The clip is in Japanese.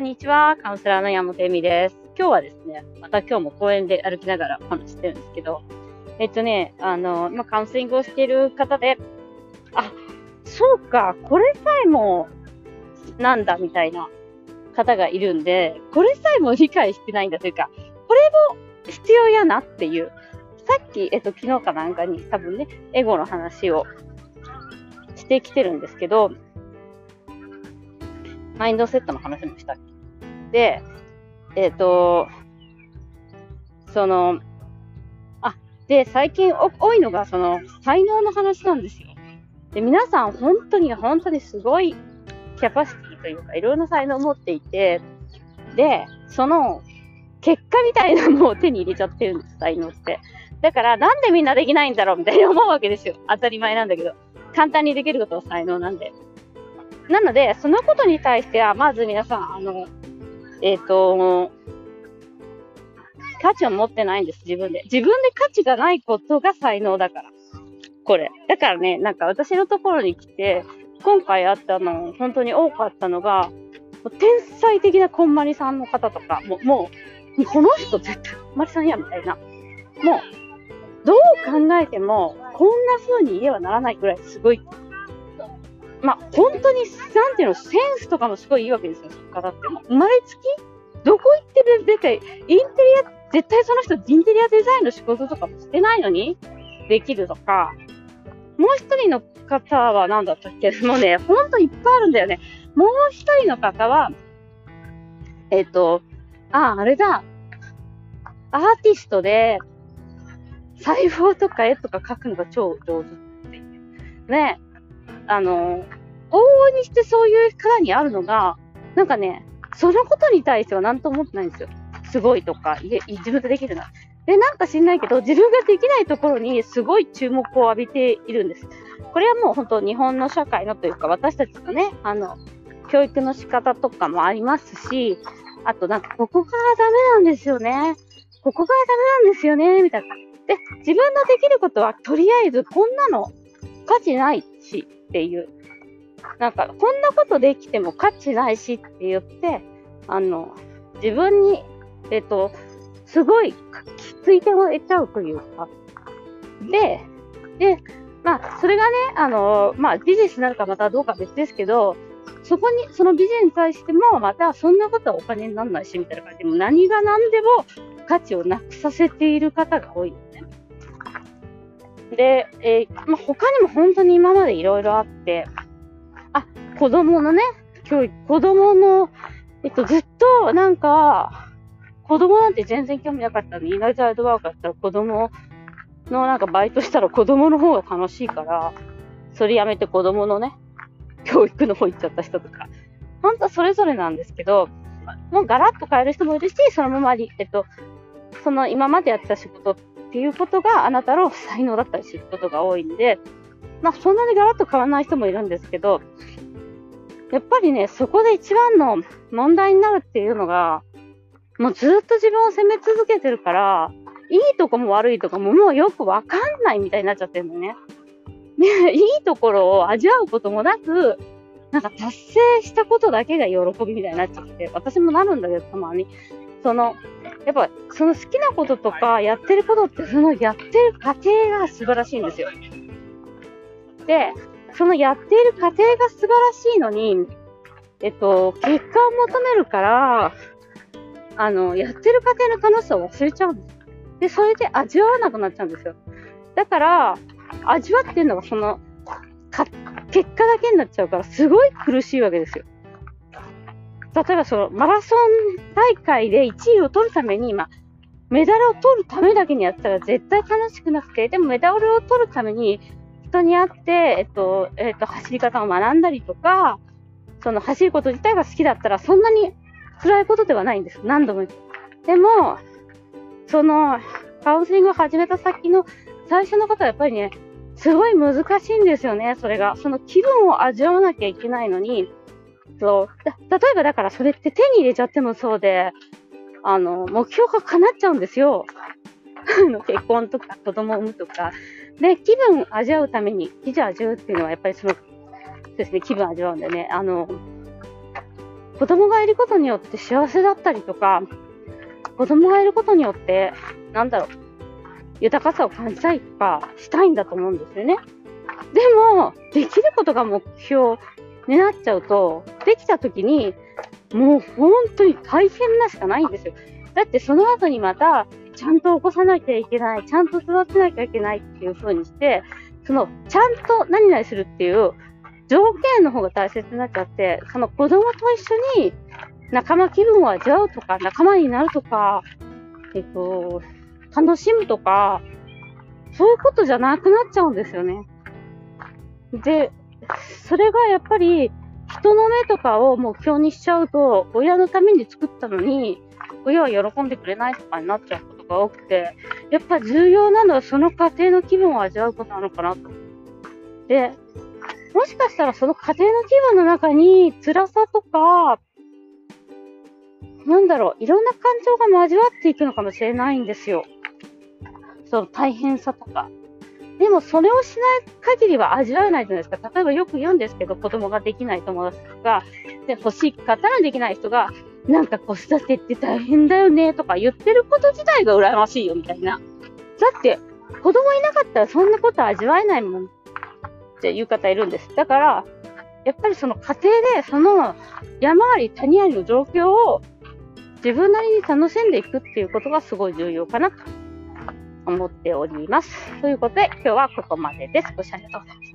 こんにちは。カウンセラーの山本恵美です。今日はですね、また今日も公園で歩きながらお話してるんですけど、えっとね、あの、まあ、カウンセリングをしている方で、あ、そうか、これさえも、なんだ、みたいな方がいるんで、これさえも理解してないんだというか、これも必要やなっていう、さっき、えっと、昨日かなんかに多分ね、エゴの話をしてきてるんですけど、マインドセットの話もしたっけ？で、えっ、ー、と、その、あ、で、最近多いのが、その、才能の話なんですよ。で、皆さん、本当に、本当にすごいキャパシティというか、いろんな才能を持っていて、で、その、結果みたいなのを手に入れちゃってるんです、才能って。だから、なんでみんなできないんだろうみたいに思うわけですよ。当たり前なんだけど。簡単にできることは才能なんで。なので、そのことに対しては、まず皆さん、あの、えっ、ー、と、価値を持ってないんです、自分で。自分で価値がないことが才能だから。これ。だからね、なんか私のところに来て、今回あったの、本当に多かったのが、天才的なこんまりさんの方とか、もう、もう、この人絶対こんまりさんや、みたいな。もう、どう考えても、こんな風に言えはならないくらいすごいまあ、本当に、なんていうの、センスとかもすごいいいわけですよ、その方って。生まれつきどこ行ってる、絶対、インテリア、絶対その人、インテリアデザインの仕事とかもしてないのに、できるとか、もう一人の方は何だったっけ？もうね、ほんといっぱいあるんだよね。もう一人の方は、えっ、ー、と、あ、あれだ。アーティストで、裁縫とか絵とか描くのが超上手って。ね。あの、往々にしてそういう方にあるのが、なんかね、そのことに対しては何とも思ってないんですよ。すごいとか、い自分でできるな。で、なんか知んないけど、自分ができないところにすごい注目を浴びているんです。これはもう本当日本の社会のというか、私たちのね、あの、教育の仕方とかもありますし、あとなんか、ここからダメなんですよね。ここからダメなんですよね、みたいな。で、自分のできることは、とりあえずこんなの価値ないし、っていう。なんか、こんなことできても価値ないしって言って、あの、自分に、えっと、すごいきついても得ちゃうというか。で、で、まあ、それがね、あの、まあ、ビジネスになるかまたどうか別ですけど、そこに、そのビジネスに対しても、またそんなことはお金にならないし、みたいな感じで、も何が何でも価値をなくさせている方が多いで。えー、まあ、他にも本当に今までいろいろあって、あ、子供のね、教育、子供の、えっと、ずっとなんか、子供なんて全然興味なかったのに、イナイザイドワークだったら子供のなんかバイトしたら子供の方が楽しいから、それやめて子供のね、教育の方行っちゃった人とか、本当はそれぞれなんですけど、もうガラッと変える人もいるし、そのままに、えっと、その今までやってた仕事っていうことがあなたの才能だったりすることが多いんで、まあそんなにガラッと変わらない人もいるんですけど、やっぱりね、そこで一番の問題になるっていうのが、もうずっと自分を責め続けてるから、いいとこも悪いとこももうよくわかんないみたいになっちゃってるのね。ね、いいところを味わうこともなく、なんか達成したことだけが喜びみたいになっちゃって、私もなるんだけど、たまに。その、やっぱその好きなこととかやってることってそのやってる過程が素晴らしいんですよ。で、そのやっている過程が素晴らしいのに、えっと、結果を求めるから、あの、やってる過程の楽しさを忘れちゃうんです。で、それで味わわなくなっちゃうんですよ。だから、味わってるのがその、か、結果だけになっちゃうから、すごい苦しいわけですよ。例えばそのマラソン大会で1位を取るために、まあ、メダルを取るためだけにやったら絶対楽しくなくて、でもメダルを取るために人に会って、えっと、えっと、走り方を学んだりとか、その走ること自体が好きだったらそんなに辛いことではないんです。何度も。でも、その、カウンセリングを始めた先の最初の方はやっぱりね、すごい難しいんですよね、それが。その気分を味わわなきゃいけないのに、そう。例えばだからそれって手に入れちゃってもそうで、あの、目標が叶っちゃうんですよ。結婚とか子供を産むとか。で、気分味わうために、気分味わうっていうのはやっぱりその、ですね、気分味わうんでね、あの、子供がいることによって幸せだったりとか、子供がいることによって、なんだろう、豊かさを感じたいとか、したいんだと思うんですよね。でも、できることが目標になっちゃうと、できた時に、もう本当に大変なしかないんですよ。だってその後にまた、ちゃんと起こさなきゃいけない、ちゃんと育てなきゃいけないっていう風にして、その、ちゃんと何々するっていう条件の方が大切になっちゃって、その子供と一緒に仲間気分を味わうとか、仲間になるとか、えっと、楽しむとか、そういうことじゃなくなっちゃうんですよね。で、それがやっぱり人の目とかを目標にしちゃうと、親のために作ったのに、親は喜んでくれないとかになっちゃうことが多くて、やっぱ重要なのはその家庭の気分を味わうことなのかなと。で、もしかしたらその家庭の気分の中に辛さとか、なんだろう、いろんな感情が交わっていくのかもしれないんですよ。その大変さとか。でもそれをしない限りは味わえないじゃないですか。例えばよく言うんですけど、子供ができない友達とか、で、欲しかったらできない人が、なんか子育てって大変だよねとか言ってること自体が羨ましいよみたいな。だって、子供いなかったらそんなこと味わえないもんっていう方いるんです。だから、やっぱりその家庭でその山あり谷ありの状況を自分なりに楽しんでいくっていうことがすごい重要かなと思っております。ということで、今日はここまでです。ご視聴ありがとうございます。